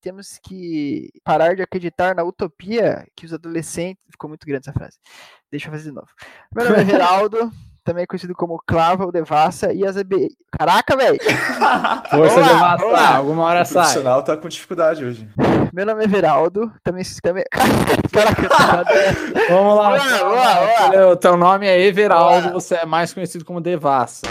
temos que parar de acreditar na utopia que os adolescentes. Ficou muito grande essa frase. Deixa eu fazer de novo. Meu nome é Geraldo, também conhecido como Clava ou Devassa, e as EB. Caraca, velho! Força de lá, matar, alguma hora O sai. profissional tá com dificuldade hoje. Meu nome é Veraldo, também. também... Caraca, errado. Vamos lá. Vamos lá, vamos lá. O teu nome é Everaldo, você é mais conhecido como Devassa.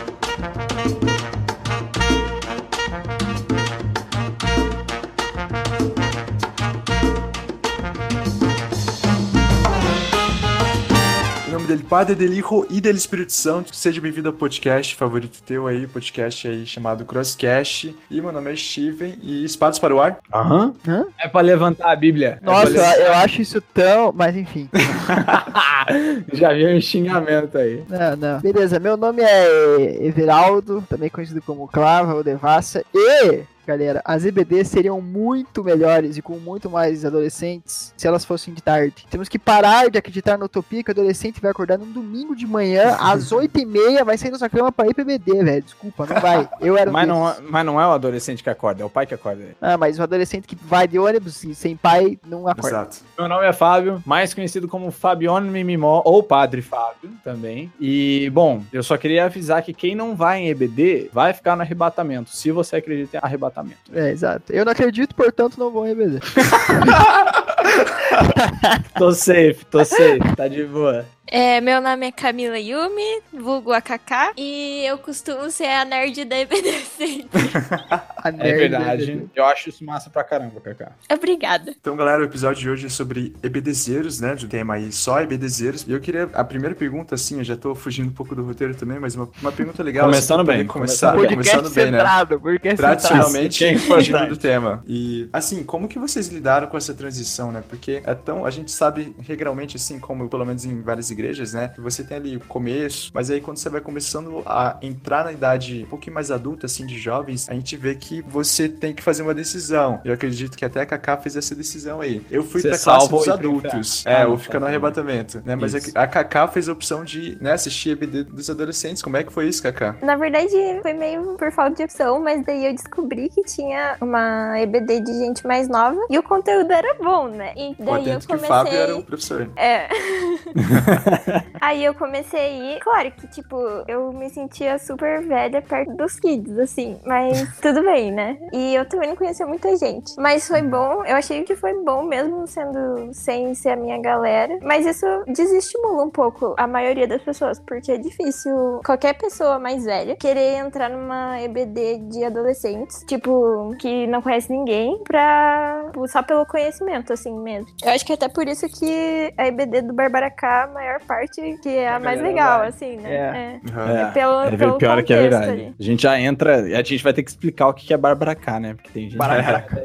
Dele, Padre del Hijo e del Espírito Santo, seja bem-vindo ao podcast favorito teu aí, podcast aí chamado Crosscast. E meu nome é Steven e Espadas para o Ar. Aham. Hã? É pra levantar a Bíblia. É Nossa, pra eu acho isso tão. Mas enfim. Já vi um xingamento aí. Não, não. Beleza, meu nome é Everaldo, também conhecido como Clava ou Devassa. E, galera, as EBDs seriam muito melhores e com muito mais adolescentes se elas fossem de tarde. Temos que parar de acreditar na utopia que o adolescente vai acordar num domingo de manhã, às 8h30, vai sair da sua cama pra ir pro EBD, velho. Desculpa, não vai. Eu era um Mas não, desses. mas não é o adolescente que acorda, é o pai que acorda. Ah, mas o adolescente que vai de ônibus e sem pai não acorda. Exato. Meu nome é Fábio, mais conhecido como Fabiano Mimimó, ou Padre Fábio também. E, bom, eu só queria avisar que quem não vai em EBD vai ficar no arrebatamento, se você acredita em arrebatamento. É, exato. Eu não acredito, portanto não vou em EBD. Tô safe, tô safe, tá de boa. É, meu nome é Camila Yumi, vulgo AKK, e eu costumo ser a nerd da EBD sempre. A É verdade, eu acho isso massa pra caramba, Kaká. Obrigada. Então, galera, o episódio de hoje é sobre EBDzeiros, né? Do tema aí só EBDzeiros. E eu queria. A primeira pergunta, assim, eu já tô fugindo um pouco do roteiro também, mas uma, uma pergunta legal. Começando assim, bem, Começar, começando começando bem, né? centrado, podcast centrado. Tradicionalmente, é fugindo do tema. E, assim, como que vocês lidaram com essa transição, né? Porque é tão. A gente sabe regralmente, assim, como pelo menos em várias igrejas, né? Que você tem ali o começo, mas aí quando você vai começando a entrar na idade um pouquinho mais adulta, assim, de jovens, a gente vê que você tem que fazer uma decisão. Eu acredito que até a Kaká fez essa decisão aí. Eu fui Ser pra classe dos adultos. É, Ah, ou não, ficar no tá. arrebatamento, né? Mas Isso. a Kaká fez a opção de né, assistir EBD dos adolescentes. Como é que foi isso, Kaká? Na verdade, foi meio por falta de opção, mas daí eu descobri que tinha uma EBD de gente mais nova e o conteúdo era bom, né? E daí eu tanto que o comecei. Fábio era o professor. É. Aí eu comecei a ir. Claro que, tipo, eu me sentia super velha perto dos kids, assim. Mas tudo bem, né? E eu também não conhecia muita gente. Mas foi bom. Eu achei que foi bom mesmo sendo sem ser a minha galera. Mas isso desestimula um pouco a maioria das pessoas. Porque é difícil qualquer pessoa mais velha querer entrar numa EBD de adolescentes. Tipo, que não conhece ninguém. Pra. Só pelo conhecimento, assim mesmo. Eu acho que até por isso que a EBD do Barbaracá, a maior parte, que é a, A mais legal, vai. assim, né? É. Uhum. É. Pelo, É pelo pior que é contexto verdade. ali. A gente já entra, a gente vai ter que explicar o que é Bárbara K, né? Porque tem gente.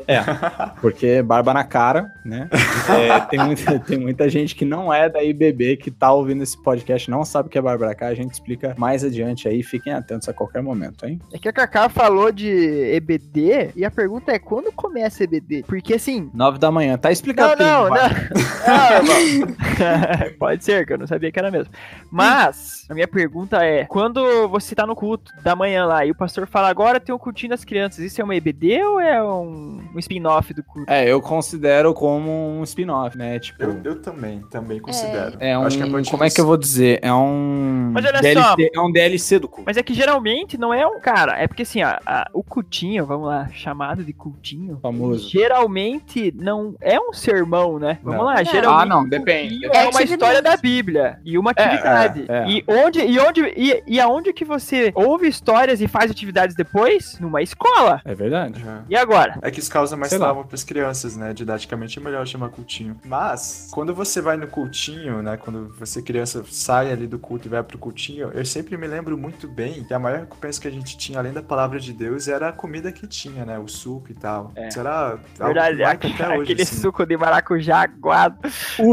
É, porque barba na cara, né? É, tem, muita, tem muita gente que não é da IBB que tá ouvindo esse podcast, não sabe o que é Bárbara K. A gente explica mais adiante aí, fiquem atentos a qualquer momento, hein? É que a Kaká falou de EBD e a pergunta é quando começa EBD? Porque assim. Nove da manhã, tá explicado. Não, não, não. Não, bom. Pode ser, que eu não sabia que era mesmo. Mas, a minha pergunta é: quando você tá no culto da manhã lá e o pastor fala agora tem um cultinho das crianças, isso é uma EBD ou é um, um spin-off do culto? É, eu considero como um spin-off, né? Tipo, Eu, eu também, também considero. é um. Acho que a partir como é que eu vou dizer? É um. Mas olha DLC, só. É um DLC do culto. Mas é que geralmente não é um. Cara, é porque assim, a- a- o cultinho, vamos lá, chamado de cultinho. Famoso. Geralmente não é um sermão, né? Vamos Não. lá, Não. geralmente. Ah, não, depende. cultinho É uma atividade. história da Bíblia e uma atividade. é, é. E onde e onde e, e aonde que você ouve histórias e faz atividades depois? Numa escola. É verdade. Uhum. E agora? É que isso causa mais trauma pras crianças, né? Didaticamente é melhor chamar cultinho. Mas, quando você vai no cultinho, né? Quando você, criança, sai ali do culto e vai pro cultinho, eu sempre me lembro muito bem que a maior recompensa que a gente tinha, além da palavra de Deus, era a comida que tinha, né? O suco e tal. É. Isso era Verdade, que marca aquele, até hoje, aquele assim. suco de maracujá aguado.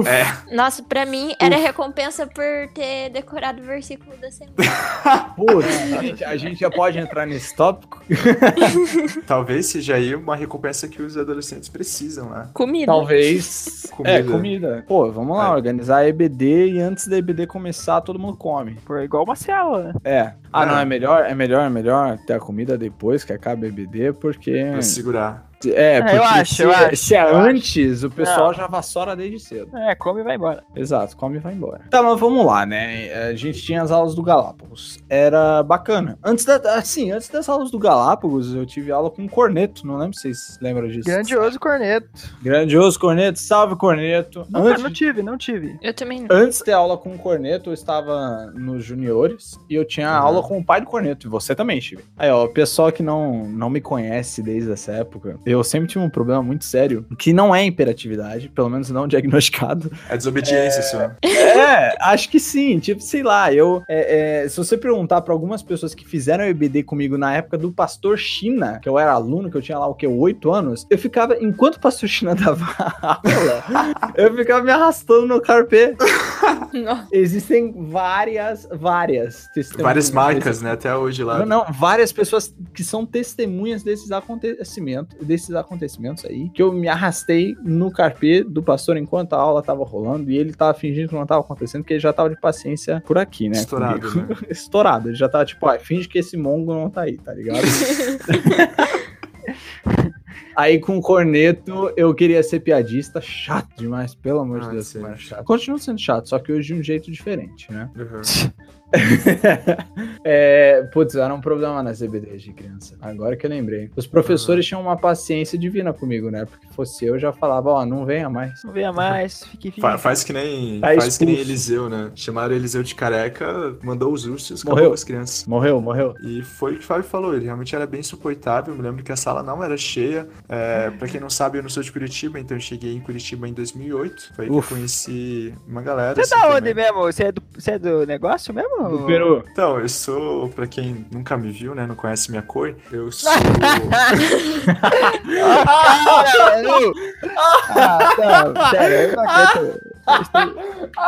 É, Nossa, pra mim era recompensa por ter decorado o versículo da semana. Putz, a gente, a gente já pode entrar nesse tópico? talvez seja aí uma recompensa que os adolescentes precisam, né? Comida. Talvez. Comida. É, comida. Pô, vamos lá, É. organizar a EBD e antes da EBD começar, todo mundo come. Pô, igual uma célula, né? É. Ah, É. não, é melhor, é melhor, é melhor ter a comida depois que acaba a EBD, porque. Pra segurar. É, porque eu acho, se, eu acho, se é eu antes, o pessoal Não. já vassoura desde cedo. É, come e vai embora. Exato, come e vai embora. Tá, mas vamos lá, né? A gente tinha as aulas do Galápagos. Era bacana. Antes da, assim, antes das aulas do Galápagos, eu tive aula com o Corneto. Não lembro se vocês lembram disso. Grandioso corneto. Grandioso Corneto, salve Corneto. Não, Antes, não tive, não tive. Eu também não. antes de ter aula com o Corneto, eu estava nos juniores e eu tinha aula com o pai do Corneto. E você também, Steve. Aí, ó, o pessoal que não, não me conhece desde essa época, eu sempre tive um problema muito sério, que não é imperatividade, pelo menos não diagnosticado. É desobediência sua. É, acho que sim. Tipo, sei lá, eu. é, é, se você perguntar pra algumas pessoas que fizeram EBD comigo na época do Pastor China, que eu era aluno, que eu tinha lá o que, oito anos, eu ficava, enquanto o Pastor China dava aula, eu ficava me arrastando no carpê. Existem várias, várias testemunhas. Várias marcas, né? Até hoje lá. Não, não, várias pessoas que são testemunhas desses acontecimentos, desses acontecimentos aí, que eu me arrastei no carpê do pastor enquanto a aula tava rolando e ele tava fingindo que não tava acontecendo, porque ele já tava de paciência por aqui, né? Estourado, comigo. Estourado. Ele já tava tipo, ó, finge que esse mongo não tá aí, tá ligado? Aí com o corneto eu queria ser piadista, chato demais, pelo amor de Ah, Deus, sim. chato. Continua sendo chato, só que hoje de um jeito diferente, né? Uhum. é, putz, era um problema nas EBDs de criança. Agora que eu lembrei. Os professores tinham uma paciência divina comigo, né? Porque fosse eu, já falava, ó, não venha mais. Não venha mais, fique, fique. Fa- faz que nem Tá faz que nem. Eliseu, né? Chamaram Eliseu de careca, mandou os ursos, Morreu. as crianças. Morreu, morreu. E foi o que o Fábio falou, ele realmente era bem suportável. Eu me lembro que a sala não era cheia. É, pra quem não sabe, eu não sou de Curitiba, então eu cheguei em Curitiba em 2008. Foi aí que eu conheci uma galera. Você assim, tá onde também. mesmo? Você é, do, você é do negócio mesmo? Do Peru. Então, eu sou, pra quem nunca me viu, né, não conhece minha cor, eu sou. Caralho! Ah, não, sério, eu não. Eu estou,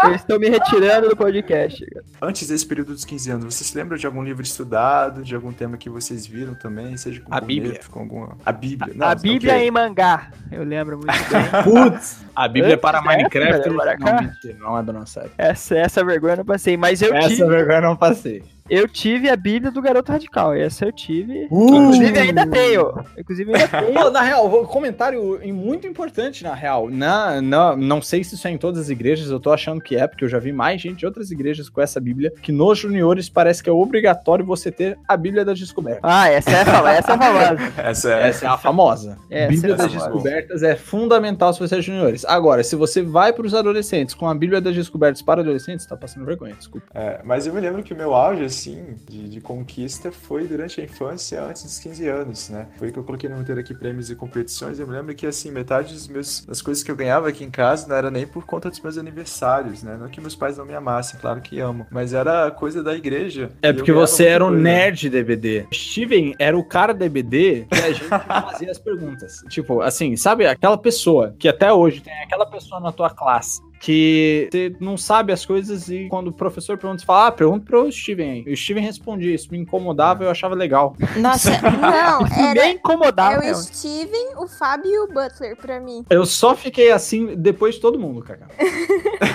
eu estou me retirando do podcast. cara. Antes desse período dos 15 anos, você se lembra de algum livro estudado, de algum tema que vocês viram também, seja com A Bíblia. com alguma. A Bíblia. a Não, Bíblia ok. em mangá. Eu lembro muito bem. Putz! A Bíblia Antes para Minecraft. Não, não é da nossa época. Essa, essa vergonha eu não passei. Mas eu Essa tive, vergonha eu não passei. Eu tive a Bíblia do Garoto Radical. Essa eu tive. Uh! Inclusive ainda tenho. Inclusive ainda tenho. Pô, na real, um comentário muito importante, na real. Na, na, não sei se isso é em todas as igrejas, eu tô achando que é, porque eu já vi mais gente de outras igrejas com essa Bíblia, que nos juniores parece que é obrigatório você ter a Bíblia das Descobertas. Ah, essa é a famosa. Essa é a famosa. Essa é. Essa é a famosa. Essa Bíblia é a das famosa. Descobertas é fundamental se você é juniores. Agora, se você vai para os adolescentes com a Bíblia das Descobertas para adolescentes, tá passando vergonha, desculpa. É, mas eu me lembro que o meu auge, assim, de, de conquista foi durante a infância, antes dos 15 anos, né? Foi que eu coloquei no roteiro aqui prêmios e competições. Eu me lembro que, assim, metade dos meus, das coisas que eu ganhava aqui em casa não era nem por conta dos meus aniversários, né? Não que meus pais não me amassem, claro que amam, mas era coisa da igreja. É porque você era um coisa. nerd DBD. Steven era o cara DBD que a gente fazia as perguntas. Tipo, assim, sabe aquela pessoa que até hoje tem aquela pessoa na tua classe que você não sabe as coisas e quando o professor pergunta, você fala, ah, pergunta pro Steven aí. E o Steven respondia, isso me incomodava e eu achava legal. Nossa, não, era, me incomodava. É o. Steven, o Fábio e o Butler pra mim. Eu só fiquei assim depois de todo mundo, Cacá.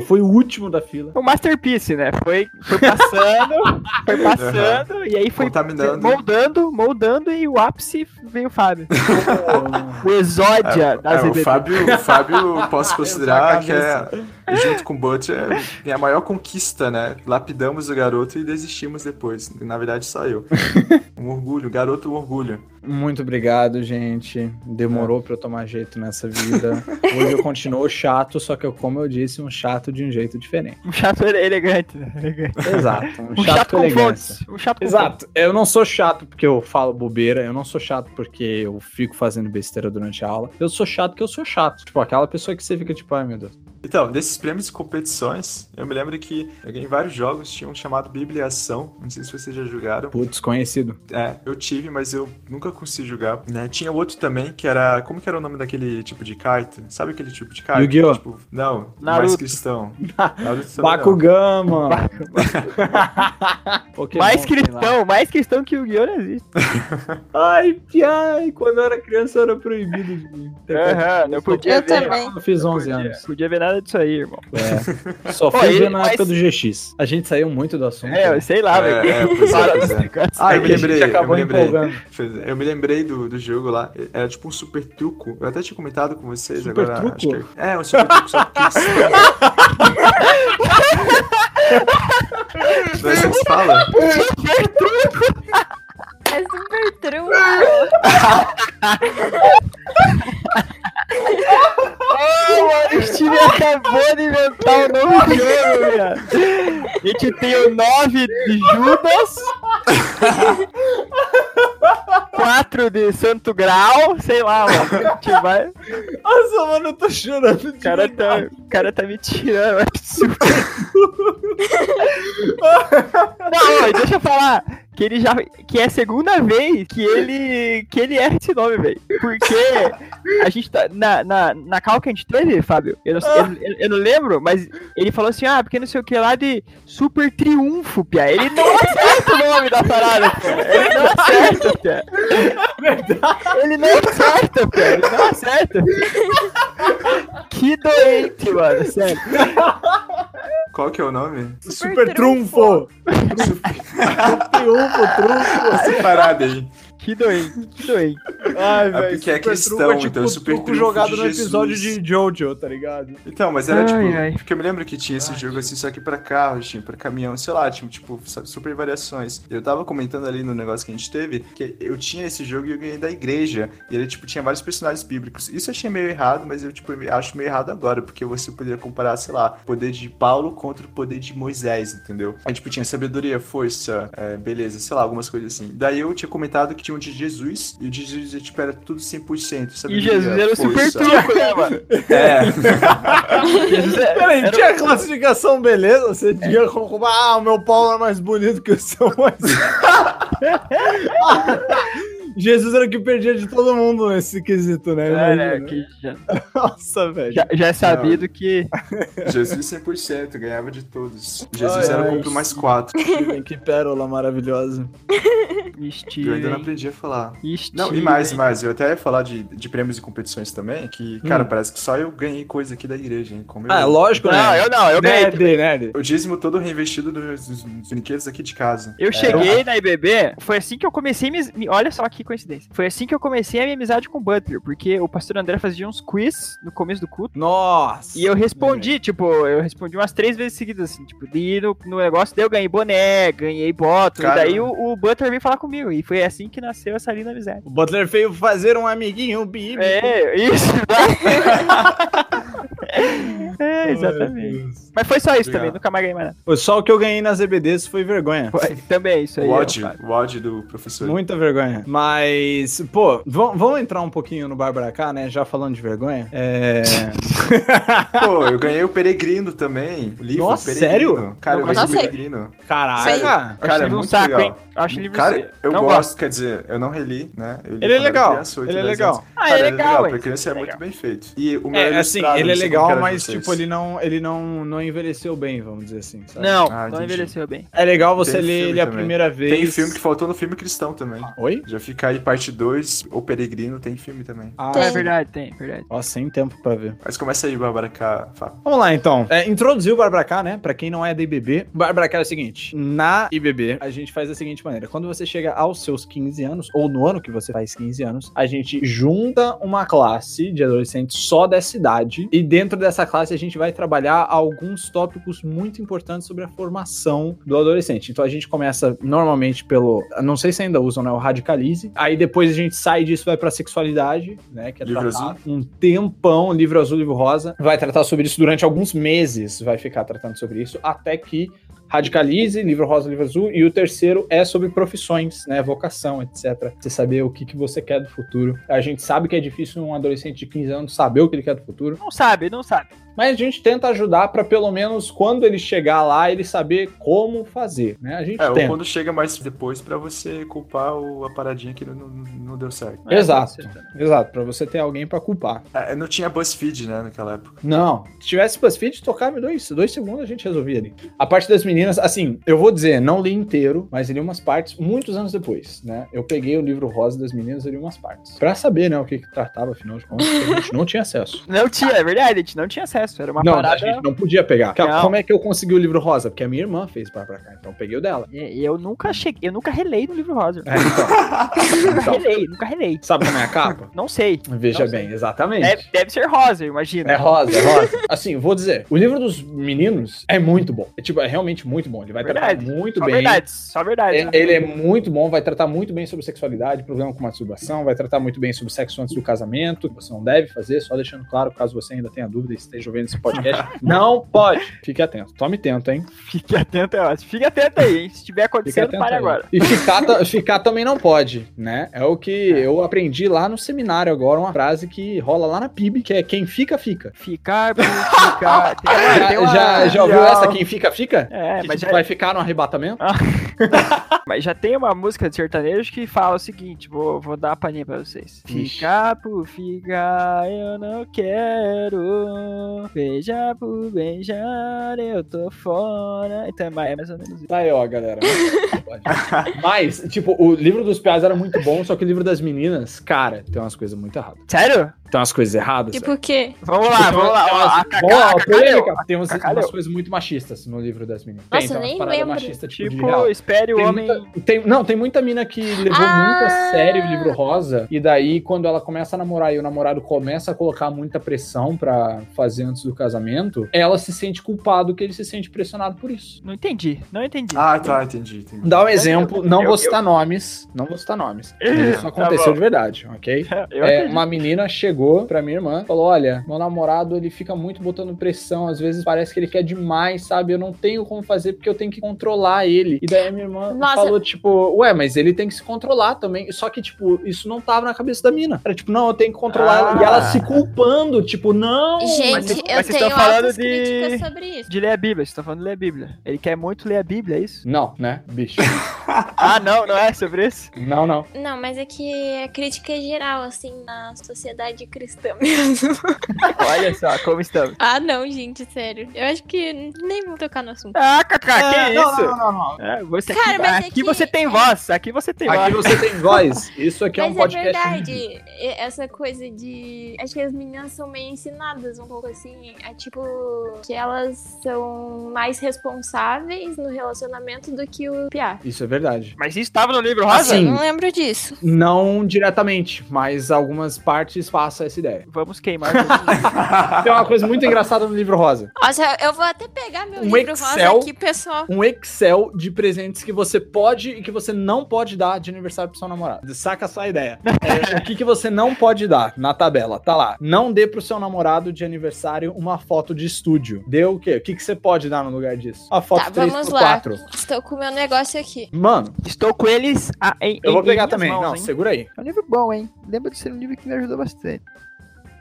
fui o último da fila. O Masterpiece, né? Foi, foi passando, foi passando, e aí foi moldando, moldando, e o ápice veio o Fábio. o exódia É, das é, o. Fábio, o Fábio posso considerar que é, junto com o Butcher, é a maior conquista, né? Lapidamos o garoto e desistimos depois. Na verdade, só eu. Um orgulho, garoto um orgulho. Muito obrigado, gente. Demorou pra eu tomar jeito nessa vida. Hoje eu continuo chato, só que eu, como eu disse, um chato de um jeito diferente. Um chato ele- elegante, né? Elegante. Exato. Um, Um chato, chato com fontes. Um chato com Exato. Eu não sou chato porque eu falo bobeira, eu não sou chato porque eu fico fazendo besteira durante a aula. Eu sou chato porque eu sou chato. Tipo, aquela pessoa que você fica tipo, ai meu Deus. Então, desses prêmios e competições, eu me lembro que eu ganhei vários jogos, tinha um chamado Bibliação, não sei se vocês já jogaram. Putz, conhecido. É, eu tive, mas eu nunca consegui jogar. Né? Tinha outro também, que era. Como que era o nome daquele tipo de carta? Sabe aquele tipo de carta? Yu-Gi-Oh! Tipo, não, mais Naruto. cristão. Naruto. Bakugan, mano. Pokémon, Mais cristão, mais cristão que o Guiô não existe. Ai, piai, quando eu era criança era proibido de Aham, não podia Eu ver. também. Eu fiz 11 Podia- anos. Podia ver nada nada disso aí, irmão. É. Só Pô, ele- ver na mas- época do GX. A gente saiu muito do assunto. É, né? eu sei lá, É, velho. é, é, é. Ah, eu me lembrei, eu me lembrei. Eu me lembrei do, do jogo lá. Era tipo um super truco. Eu até tinha comentado com vocês Super agora. truco? acho que é, é, um super truco, só que. Não é assim que se fala? É super true. Ô, mano, o Steve acabou de inventar um novo jogo. A gente tem o 9 de Judas. 4 de Santo Grau, sei lá, mano. A gente vai. Nossa, mano, eu tô chorando. O cara tá, o cara tá me tirando, mas super. Não, deixa eu falar que ele já que é a segunda vez que ele que ele erra esse nome, velho. Porque a gente tá na, na, na cal que a gente teve, Fábio. Eu não, eu, eu- não lembro, mas ele falou assim: "Ah, porque não sei o que lá de Super Triunfo, pia". Ele não acerta o nome da parada, pia. Ele não acerta, pia. Ele não acerta, pia. Ele não acerta. Que doente, mano, sério. Qual que é o nome? Super trunfo! Triunfo, trunfo! Essa parada aí. Que doente, que doente. Ai, É porque é Super cristão, Trunfo é tipo então, Super truco Trunfo jogado de no episódio Jesus. de Jojo, tá ligado? Então, mas era Ai, tipo. ai. Porque eu me lembro que tinha esse jogo assim, só que pra carro, tinha pra caminhão, sei lá, tinha tipo sabe, super variações. Eu tava comentando ali no negócio que a gente teve que eu tinha esse jogo e eu ganhei da igreja. E ele, tipo, tinha vários personagens bíblicos. Isso eu achei meio errado, mas eu, tipo, acho meio errado agora, porque você poderia comparar, sei lá, o poder de Paulo contra o poder de Moisés, entendeu? Aí, tipo, tinha sabedoria, força, é, beleza, sei lá, algumas coisas assim. Daí eu tinha comentado que tinha um de Jesus, e o de Jesus, tipo, era tudo 100%. E sabedoria, Jesus era o super truco, né, mano? É. Jesus é- Peraí, era- tinha classificação, beleza? Você tinha como ah, o meu pau é mais bonito que o seu, mas... Jesus era o que perdia de todo mundo nesse quesito, né? É, né, que já, Nossa, velho. já, já é sabido que. Jesus 100%, ganhava de todos. Jesus Ai, era ai. o compro mais 4. Steven, que pérola maravilhosa. Eu ainda não Steven. aprendi a falar. Steven. Não, e mais, e mais. Eu até ia falar de, de prêmios e competições também, que, cara, Hum. parece que só eu ganhei coisa aqui da igreja, hein? Como eu, Ah, lógico, Não, né? eu não, eu ganhei. Nerd, nerd. O dízimo todo reinvestido nos, brinquedos aqui de casa. Eu cheguei na IBB, foi assim que eu comecei. Me- Olha só que coincidência. Foi assim que eu comecei a minha amizade com o Butler, porque o pastor André fazia uns quiz no começo do culto. Nossa. E eu respondi, tipo, eu respondi umas três vezes seguidas, assim, tipo, de ir no, no negócio, daí eu ganhei boné, ganhei bottom, e daí o, o Butler veio falar comigo, e foi assim que nasceu essa linda amizade. O Butler veio fazer um amiguinho bíblico. É, isso, É, exatamente. Mas foi só isso Obrigado. também, nunca mais ganhei mais nada. Foi Só o que eu ganhei nas EBDs foi vergonha. Foi, também, isso aí. O ó, ódio, o ódio do professor. Muita vergonha. Mas, pô, vamos entrar um pouquinho no Barbaracá, né? Já falando de vergonha. É. Pô, eu ganhei o Peregrino também. O livro Nossa, Peregrino. sério? Cara, eu ganhei o eu- Peregrino. Caraca! Acho Cara, é um muito saco, legal. hein? Acho esse livro Cara, eu não gosto, quer dizer, eu não reli, né? Eu li Ele é legal, criança, ele é legal. anos. Ah, Cara, ele é legal, Pra criança é, É muito legal. bem feito. E o meu É, assim, ele é como legal, de mas, vocês. tipo, ele não, ele não, não envelheceu bem, vamos dizer assim, sabe? Não, Ah, não envelheceu bem. É legal você Tem ler ele a também. primeira vez. Tem filme que faltou no filme cristão também. Oi? Já fica aí parte 2, O Peregrino, tem filme também. Ah, Tem. É verdade, tem, verdade. Nossa, sem tempo pra ver. Mas começa aí, Bárbara K. Fábio. Vamos lá, então. É, introduzir o Barbracá, né? Pra quem não é da IBB. O Barbracá é o seguinte. Na IBB, a gente faz da seguinte maneira. Quando você chega aos seus 15 anos, ou no ano que você faz 15 anos, a gente junta uma classe de adolescentes só dessa idade. E dentro dessa classe, a gente vai trabalhar alguns tópicos muito importantes sobre a formação do adolescente. Então, a gente começa normalmente pelo... Não sei se ainda usam, né? O radicalize. Aí, depois, a gente sai disso e vai pra sexualidade, né? Que é Livro tratar azul. um tempão, livro azul, livro rosa. Vai tratar sobre isso durante alguns meses, vai ficar tratando sobre isso, até que radicalize, livro rosa, livro azul, e o terceiro é sobre profissões, né, vocação, etc. Você saber o que, que você quer do futuro. A gente sabe que é difícil um adolescente de 15 anos saber o que ele quer do futuro, Não sabe, não sabe. Mas a gente tenta ajudar para pelo menos quando ele chegar lá, ele saber como fazer, né? A gente É, ou tenta. quando chega mais depois pra você culpar o, a paradinha que não, não, não deu certo. É, Exato, ser. exato, para você ter alguém para culpar. É, não tinha BuzzFeed, né, naquela época. Não. Se tivesse BuzzFeed, tocava dois, dois segundos a gente resolvia ali. A parte das meninas assim, eu vou dizer, não li inteiro, mas li umas partes muitos anos depois, né? Eu peguei o livro Rosa das Meninas e li umas partes. Pra saber, né, o que, que tratava, afinal de contas, a gente não tinha acesso. Não tinha, é verdade, a gente não tinha acesso. Era uma não, parada. a gente não podia pegar. Não. Como é que eu consegui o livro Rosa? Porque a minha irmã fez para pra cá, então eu peguei o dela. E e eu nunca cheguei, eu nunca relei no livro rosa. É, então, Nunca então, relei, nunca relei. sabe como é a capa? Não sei. Veja Não sei. bem, exatamente. Deve, deve ser rosa, eu imagino. É rosa, é rosa. Assim, vou dizer, o livro dos meninos é muito bom. É tipo, é realmente muito bom. Ele vai Verdade. tratar muito Só bem. verdade, só verdade. É- Ele é muito bom, vai tratar muito bem sobre sexualidade, problema com masturbação, vai tratar muito bem sobre sexo antes do casamento, que você não deve fazer, só deixando claro, caso você ainda tenha dúvida e esteja ouvindo esse podcast, não pode. Fique atento, tome tento, hein? Fique atento, é ótimo. Fique atento aí, hein? Se estiver Fique acontecendo, pare aí. agora. E ficar, ficar também não pode, né? É o que eu aprendi lá no seminário agora, uma frase que rola lá na PIB, que é quem fica, fica. Ficar ficar. Já, já, já ouviu essa? Quem fica, fica? É, Que, mas tipo, já, vai ficar no arrebatamento? mas já tem uma música de sertanejo que fala o seguinte: vou, vou dar a palhinha pra vocês. Ficar por ficar, eu não quero. Beijar por beijar, eu tô fora. Então é mais, é mais ou menos isso. Tá aí, ó, galera. Mas, tipo, o livro dos piados era muito bom, só que o livro das meninas, cara, tem umas coisas muito erradas. Sério? Tem umas coisas erradas. Velho. por quê? Vamos lá, vamos lá. Tem ó, umas- a Cacá- Boa, a polêmica. Tem umas, umas coisas muito machistas no livro das meninas. Nossa, tem, tem nem lembro. machistas, tipo, Tipo, real. espere o Tem homem. muita- tem- não, tem muita mina que levou Ah! muito a sério o livro rosa. E daí, quando ela começa a namorar e o namorado começa a colocar muita pressão pra fazer antes do casamento, ela se sente culpado que ele se sente pressionado por isso. Não entendi, não entendi. Ah, tá, entendi, entendi. Dá um exemplo, não vou citar nomes, não vou citar nomes. Mas isso aconteceu bom. de verdade, ok? É, uma menina chegou pra minha irmã, falou: Olha, meu namorado ele fica muito botando pressão, às vezes parece que ele quer demais, sabe? Eu não tenho como fazer porque eu tenho que controlar ele. E daí a minha irmã Nossa. falou: Tipo, ué, mas ele tem que se controlar também. Só que, tipo, isso não tava na cabeça da mina. Era tipo, não, eu tenho que controlar Ah. ela. E ela se culpando, tipo, não. Gente, mas eu vocês tenho estão falando de- sobre isso. De ler a Bíblia, você tá falando de ler a Bíblia. Ele quer muito ler a Bíblia, é isso? Não, né, bicho? ah, não, não é sobre isso? não, não. Não, mas é que a crítica é geral, assim, na sociedade cristã mesmo. Olha só como estamos. ah, não, gente, sério. Eu acho que nem vou tocar no assunto. Ah, Cacá, que É, isso? não, não, não, não. É, você Cara, aqui, mas é aqui que- você tem voz, aqui você tem Aqui voz. você tem voz. Isso aqui é um Mas é podcast. verdade, e- essa coisa de. Acho que as meninas são meio ensinadas um pouco assim. É tipo, que elas são mais responsáveis no relacionamento do que o Piá. Isso é verdade. Mas isso tava no livro rosa? Assim, Não lembro disso. Não diretamente, mas algumas partes passam essa ideia. Vamos queimar. Tem uma coisa muito engraçada no livro rosa. Nossa, eu vou até pegar meu Um livro Excel. rosa aqui, pessoal. Um Excel de presentes que você pode e que você não pode dar de aniversário pro seu namorado. Saca só a ideia. É, o que, que você não pode dar na tabela? Tá lá. Não dê pro seu namorado de aniversário uma foto de estúdio. Dê o quê? O que, que você pode dar no lugar disso? A foto Tá, vamos 3x4. Estou com o meu negócio aqui. Mano, Estou com eles ah, em, eu vou em- pegar também. mãos, não, hein? segura aí. É um livro bom, hein? Lembra de ser um livro que me ajudou bastante.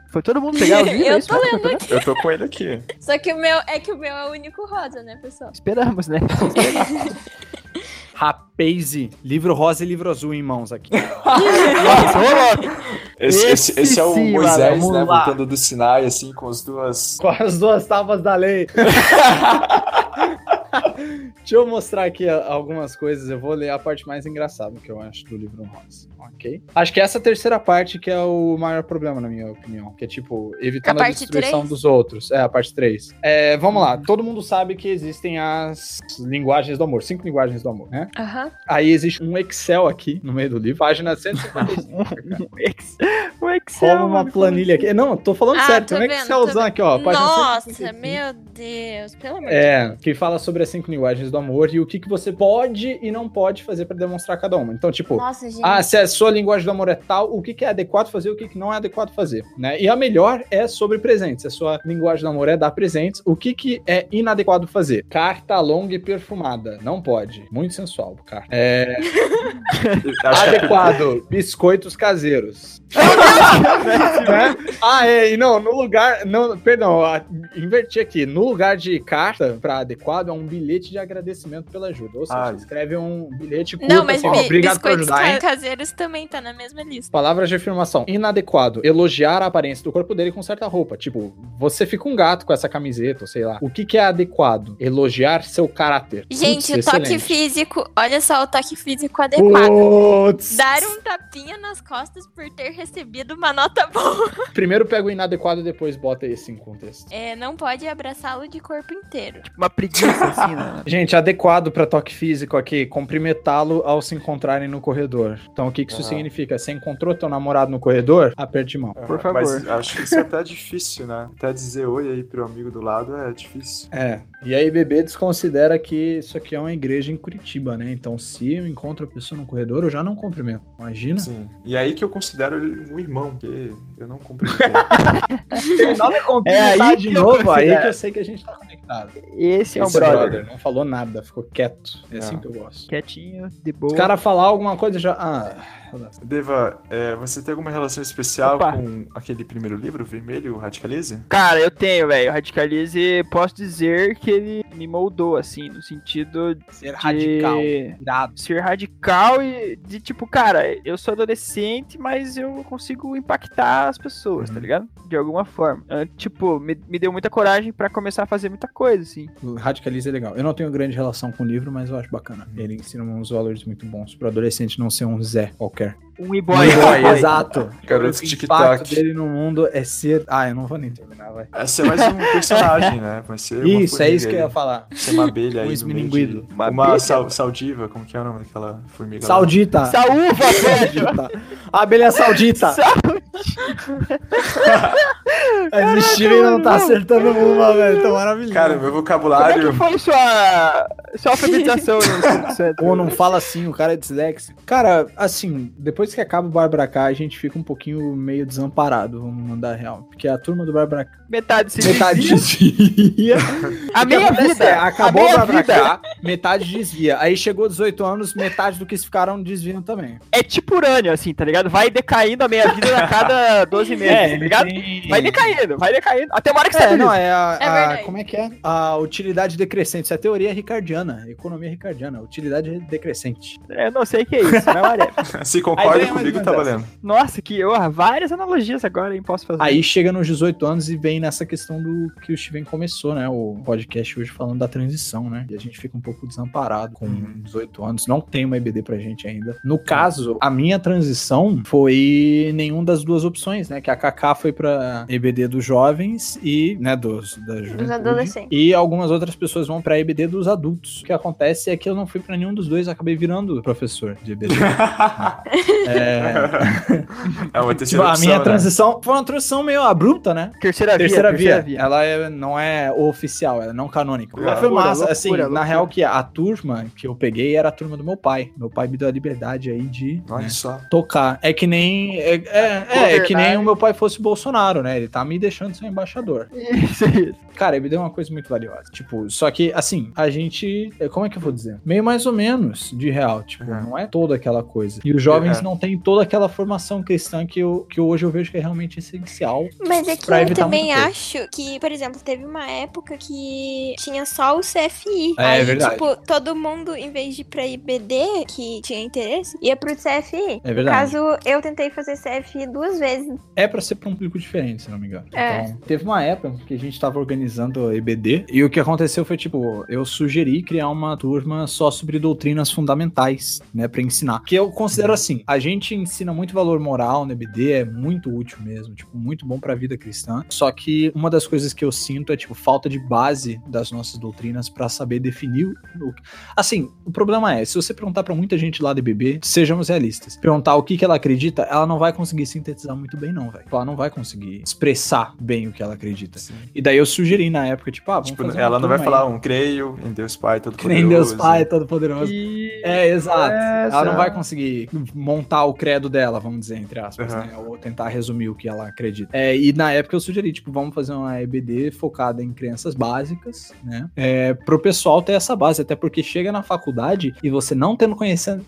Foi todo mundo pegar o livro? Eu tô lendo aqui. Eu tô com ele aqui. Só que o meu é que o meu é o único rosa, né, pessoal? Esperamos, né? Rapaze, livro rosa e livro azul em mãos aqui. Esse, esse, Esse é o sim, Moisés, mano, né? Voltando do Sinai, assim, com as duas. Com as duas tábuas da lei. Deixa eu mostrar aqui algumas coisas. Eu vou ler a parte mais engraçada que eu acho do livro rosa. Ok? Acho que essa terceira parte que é o maior problema, na minha opinião. Que é tipo, evitando A a, destruição três? dos outros. É, a parte 3. É, vamos lá. Todo mundo sabe que existem as linguagens do amor. Cinco linguagens do amor, né? Aham. Aí existe um Excel aqui no meio do livro. Página 155. O Ex- o Excel. Rola uma planilha aqui. Não, tô falando Ah, tô Tem um vendo, Excelzão aqui, ó. Nossa, 155. meu Deus. Pelo amor de É, que fala sobre as cinco linguagens do amor e o que, que você pode e não pode fazer pra demonstrar cada uma. Então, tipo. Nossa, ah, se a sua linguagem do amor é tal, o que, que é adequado fazer, o que, que não é adequado fazer, né? E a melhor é sobre presentes. Se a sua linguagem do amor é dar presentes, o que, que é inadequado fazer? Carta longa e perfumada. Não pode. Muito sensual, carta. É, adequado. Biscoitos caseiros. Né? Ah, é, e não, no lugar. Não, perdão, inverti aqui. No lugar de carta pra adequado é um bilhete de agradecimento pela ajuda. Ou seja, Ah. escreve um bilhete curto, Não, mas assim, obrigado por biscoitos ajudar, hein? ca- caseiros também tá na mesma lista. Palavras de afirmação. Inadequado. Elogiar a aparência do corpo dele com certa roupa. Tipo, você fica um gato com essa camiseta, ou sei lá. O que, que é adequado? Elogiar seu caráter. Gente, Putz, o toque excelente. físico, olha só o toque físico adequado. Putz. Dar um tapinha nas costas por ter recebido uma nota boa. Primeiro pega o inadequado e depois bota esse em contexto. É, não pode abraçá-lo de corpo inteiro. Uma preguiça, né? Gente, adequado para toque físico aqui, cumprimentá-lo ao se encontrarem no corredor. Então, o que, que isso Ah. significa? Você encontrou teu namorado no corredor? Aperte mão. Por Ah, favor. Mas acho que isso é até difícil, né? Até dizer oi aí pro amigo do lado é difícil. É. E aí, bebê desconsidera que isso aqui é uma igreja em Curitiba, né? Então, se eu encontro a pessoa no corredor, eu já não cumprimento. Imagina. Sim. E aí que eu considero ele um irmão, porque eu não cumprimento. De É aí de novo, aí que eu sei que a gente tá conectado. Esse é um Esse brother. Não falou nada, ficou quieto. É assim que eu gosto. Quietinho, de boa. Os caras falar alguma coisa já. Ah, Deva, é, você tem alguma relação especial Opa. com aquele primeiro livro, Vermelho, o Radicalize? Cara, eu tenho, velho. O Radicalize, posso dizer que ele me moldou, assim, no sentido de ser radical. Irado. ser radical e de tipo, cara, eu sou adolescente, mas eu consigo impactar as pessoas, tá Uhum. ligado? De alguma forma. Ah, Tipo, me, me deu muita coragem pra começar a fazer muita coisa, assim. O Radicalize é legal. Eu não tenho grande relação com o livro, mas eu acho bacana. Ele ensina uns valores muito bons pro adolescente não ser um Zé qualquer. Um e-boy. Um boy, boy. exato. Garoto o TikTok. impacto dele no mundo é ser. Ah, eu não vou nem terminar, vai. Vai ser mais um personagem, né? Vai ser uma Isso, é isso que eu ia falar. Ser uma abelha Um aí. meio esmilinguido. de- Uma Uma, sal, saldiva, como que é o nome daquela formiga? lá? Saudita. Saúva, velho! Saudita. A abelha saudita. A Steven não tá acertando uma, velho. Tá maravilhoso. Cara, meu Como é vocabulário. que foi sua, sua alfabetização Espírito Santo? Pô, não fala assim, o cara é disléxico. Cara, assim, depois que acaba o Barbara a gente fica um pouquinho meio desamparado, vamos mandar real. Porque a turma do Barbara Metade se metade desvia. A O que minha acontece vida. é, acabou a o Barbara vida metade desvia. Aí chegou 18 anos, metade do que ficaram desviam também. é tipo urânio, assim, tá ligado? Vai decaindo a minha vida a cada 12 meses, tá ligado? Vai decaindo, vai decaindo. Até uma hora que você É, não, é a, É a-. Como é que é? A utilidade decrescente. Isso é a teoria ricardiana, economia ricardiana. Utilidade decrescente. Eu não sei o que é isso, mas olha. Se Aí concorda mais comigo, tá valendo. Nossa, que honra. Várias analogias agora, hein? Posso fazer. Aí chega nos 18 anos e vem nessa questão do que o Steven começou, né? O podcast hoje falando da transição, né? E a gente fica um pouco desamparado com Uhum. 18 anos. Não tem uma EBD pra gente ainda. No caso, a minha transição foi nenhum das duas opções, né? Que a Kaká foi pra EBD dos jovens e, né, dos, da juventude. adolescentes. E algumas outras pessoas vão pra EBD dos adultos. O que acontece é que eu não fui pra nenhum dos dois, acabei virando professor de EBD. é, É uma tipo, terceira a opção, minha né? transição foi uma transição meio abrupta, né? Terceira, Terceira via, via, terceira via. ela é- não é oficial, ela é não canônica. Mas foi massa, loucura, assim, loucura. na real que a turma que eu peguei era a turma do meu pai. Meu pai me deu a liberdade aí de Olha né, só. tocar. É que nem é, é, é, é que nem o meu pai fosse Bolsonaro, né? Ele tá me deixando ser embaixador. Isso, isso. Cara, ele me deu uma coisa muito valiosa. Tipo, só que, assim, a gente. Como é que eu vou dizer? Meio mais ou menos de real. Tipo, Uhum. não é toda aquela coisa. E os jovens É. não têm toda aquela formação cristã que, eu, que hoje eu vejo que é realmente essencial. Mas é que eu também acho que, por exemplo, teve uma época que tinha só o CFI. É, Aí, verdade. tipo, todo mundo, em vez de ir pra IBD, que tinha interesse, ia pro CFI. É No verdade. caso, eu tentei fazer CFI duas vezes. É pra ser pra um público diferente, se não me engano. É. Então, teve uma época que a gente tava organizando a EBD e o que aconteceu foi, tipo, eu sugeri criar uma turma só sobre doutrinas fundamentais, né, pra ensinar. Que eu considero assim, a gente ensina muito valor moral no EBD, é muito útil mesmo, tipo, muito bom pra vida cristã. Só que uma das coisas que eu sinto é, tipo, falta de base das nossas doutrinas pra saber definir o. Assim, o problema é, se você perguntar pra muita gente lá do EBB, sejamos realistas, perguntar o que que ela acredita, ela não vai conseguir sintetizar muito bem não, velho. Ela não vai conseguir expressar bem o que ela acredita. Sim. E daí eu sugeri na época, tipo, ah, vamos Tipo, ela não vai turma falar aí. um creio em Deus Pai todo Que poderoso. nem Deus Pai Todo-Poderoso. E... É, exato. Essa- Ela não vai conseguir montar o credo dela, vamos dizer, entre aspas, Uhum. né? Ou tentar resumir o que ela acredita. É, e na época eu sugeri, tipo, vamos fazer uma EBD focada em crianças básicas, né? É, pro pessoal ter essa base, até porque chega na faculdade e você não tendo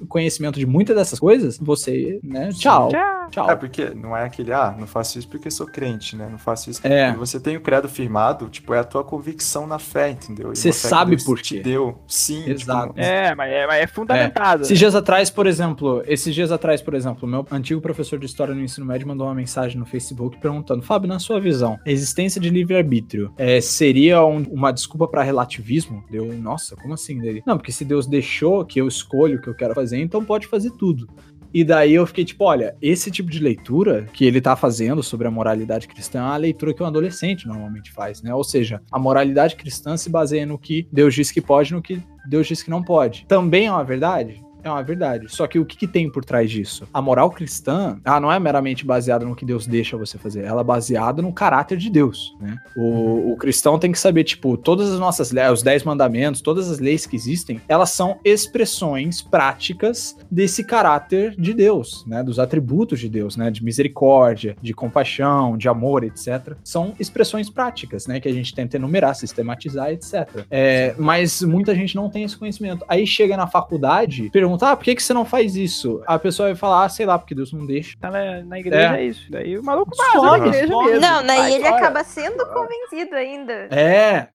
conhecimento de muitas dessas coisas, você, né? Tchau. Tchau. Tchau. É, porque não é aquele, ah, não faço isso porque sou crente, né? não faço isso. É. Quando você tem o credo firmado, tipo, é a tua convicção na fé, entendeu? E Você que sabe Deus por te quê. deu. Sim, Exato. tipo, É, mas é, mas é fundamentado. Esses dias atrás, por exemplo, esses dias atrás, por exemplo, meu antigo professor de história no ensino médio mandou uma mensagem no Facebook perguntando: Fábio, na sua visão, a existência de livre-arbítrio é, seria um- uma desculpa para relativismo? Deu, nossa, como assim dele? Não, porque se Deus deixou que eu escolho o que eu quero fazer, então pode fazer tudo. E daí eu fiquei tipo, olha, esse tipo de leitura que ele tá fazendo sobre a moralidade cristã é uma leitura que um adolescente normalmente faz, né? Ou seja, a moralidade cristã se baseia no que Deus diz que pode e no que Deus diz que não pode. Também é uma verdade? É uma verdade. Só que o que, que tem por trás disso? A moral cristã, ela não é meramente baseada no que Deus deixa você fazer. Ela é baseada no caráter de Deus, né? O, o cristão tem que saber, tipo, todas as nossas leis, os dez mandamentos, todas as leis que existem, elas são expressões práticas desse caráter de Deus, né? Dos atributos de Deus, né? De misericórdia, de compaixão, de amor, etc. São expressões práticas, né? Que a gente tenta enumerar, sistematizar, etc. É, mas muita gente não tem esse conhecimento. Aí chega na faculdade, pergunta, ah, por que, que você não faz isso? A pessoa vai falar, ah, sei lá, porque Deus não deixa. Tá na, na igreja É. é. isso. Daí o maluco Sobe, vaza na igreja mesmo. Não, daí Vai ele acaba sendo convencido ainda. É.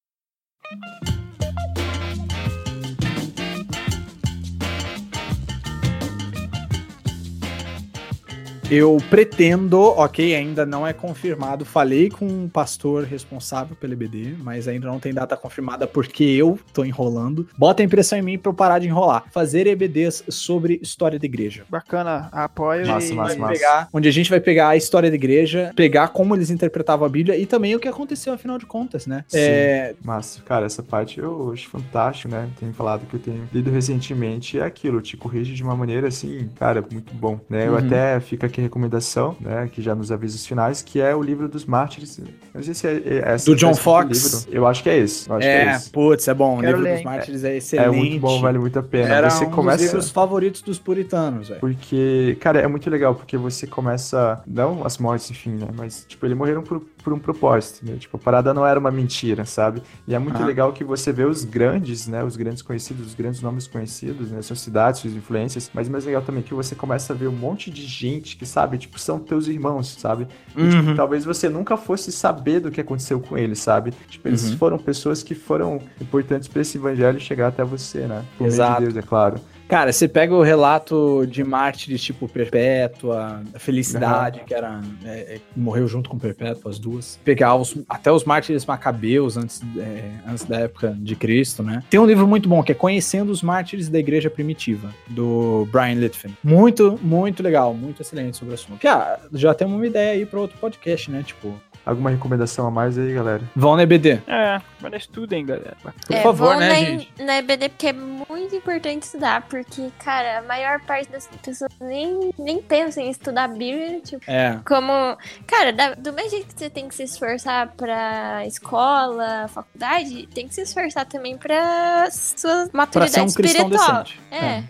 Eu pretendo, ok, ainda não é confirmado. Falei com um pastor responsável pelo EBD, mas ainda não tem data confirmada porque eu tô enrolando. Bota a impressão em mim pra eu parar de enrolar. Fazer EBDs sobre história da igreja. Bacana, apoio Massa, e... massa, Vai pegar- onde a gente vai pegar a história da igreja, pegar como eles interpretavam a Bíblia e também o que aconteceu, afinal de contas, né? Sim. É, Massa, cara, essa parte eu acho fantástico, né? Tenho falado que eu tenho lido recentemente, é aquilo, te corrige de uma maneira assim, cara, muito bom, né? Eu Uhum. até fica aqui a recomendação, né? Que já nos avisos finais, que é o livro dos mártires. Eu não sei se é, é essa Do John Fox. livro. Eu acho que é esse. Eu acho que é É, esse. putz, é bom. O livro ler, dos? Mártires é É excelente. muito bom, vale muito a pena. Era você um começa. dos livros favoritos dos puritanos, velho. Porque, cara, é muito legal, porque você começa. Não as mortes, enfim, né? Mas, tipo, eles morreram por, por um propósito, né? Tipo, a parada não era uma mentira, sabe? E é muito Ah. legal que você vê os grandes, né? Os grandes conhecidos, os grandes nomes conhecidos, né? Suas cidades, suas influências. Mas mais legal também que você começa a ver um monte de gente que, sabe? Tipo, são teus irmãos, sabe? E, tipo, Uhum. talvez você nunca fosse saber do que aconteceu com eles, sabe? Tipo, eles Uhum. foram pessoas que foram importantes pra esse evangelho chegar até você, né? Por meio Exato. de Deus, é claro. Cara, você pega o relato de mártires tipo Perpétua, Felicidade, que era é, é, morreu junto com Perpétua, as duas. Pegar os, até os mártires macabeus antes, é, antes da época de Cristo, né? Tem um livro muito bom que é Conhecendo os Mártires da Igreja Primitiva, do Brian Litfin. Muito, muito legal, muito excelente sobre o assunto. Já, já temos uma ideia aí para outro podcast, né? Tipo, Alguma recomendação a mais aí, galera? vão no EBD. É, mas estudem, galera. Por favor, vão né, na, gente? na EBD porque é muito importante estudar, porque, cara, a maior parte das pessoas nem, nem pensa em estudar Bíblia, tipo, É. como... Cara, da- do mesmo jeito que você tem que se esforçar pra escola, faculdade, tem que se esforçar também pra sua Pra maturidade ser um cristão espiritual. decente. É. É,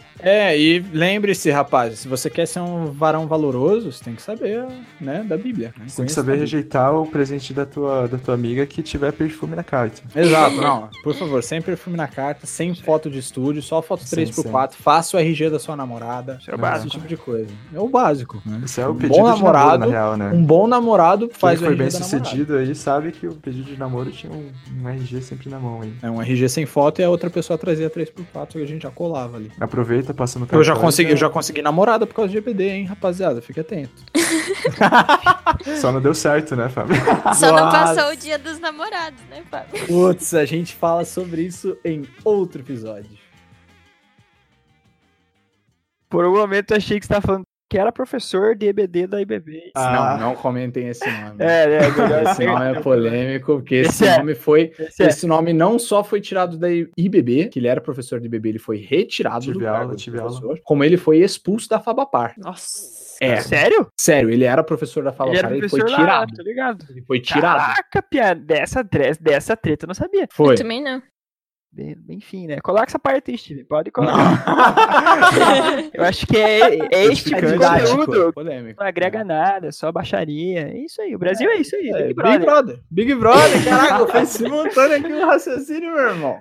e lembre-se, rapaz, se você quer ser um varão valoroso, você tem que saber, né, da Bíblia. Né? Você tem que saber rejeitar o presente da tua, da tua amiga que tiver perfume na carta. Exato, não. Por favor, sem perfume na carta, sem foto de estúdio, só foto Sim, 3x4, faça o RG da sua namorada. Isso é o esse básico. tipo de coisa. É o básico, né? Isso é o Um pedido bom de namoro, namorado, na real, né? Um bom namorado Quem faz o foi RG bem da namorada. sucedido aí sabe que o pedido de namoro tinha um, um RG sempre na mão aí. É um RG sem foto e a outra pessoa trazia 3x4 que a gente já colava ali. Aproveita, passa no Eu já consegui, eu já consegui namorada por causa de EBD, hein, rapaziada? Fique atento. Só não deu certo, né, Fábio? Só não Nossa. passou o dia dos namorados, né, Fábio? Putz, a gente fala sobre isso em outro episódio. Por um momento eu achei que você tava falando que era professor de EBD da IBB. Ah. Não, não comentem esse nome. É, é, melhor Esse nome é polêmico, porque esse, Esse é. nome foi. Esse é. Esse nome não só foi tirado da IBB, que ele era professor de IBB, ele foi retirado Tive do aula, cargo de tive aula. professor, como ele foi expulso da Fabapar. Nossa. É, Sério? sério, ele era professor da Ele Fabapar, era ele, professor foi lá, tirado. tô ligado. Ele foi tirado. Caraca, piada. Dessa, dessa treta eu não sabia. Foi. Eu também não. Bem, enfim, né? Coloca essa parte aí, Steve. Pode colocar. Eu acho que é, é este tipo de Didático, conteúdo. polêmico. Não agrega nada, é só baixaria. É isso aí. O Brasil é, isso aí. É, Big Brother. Big Brother. Big Brother, caraca, foi simultâneo aqui o raciocínio, meu irmão.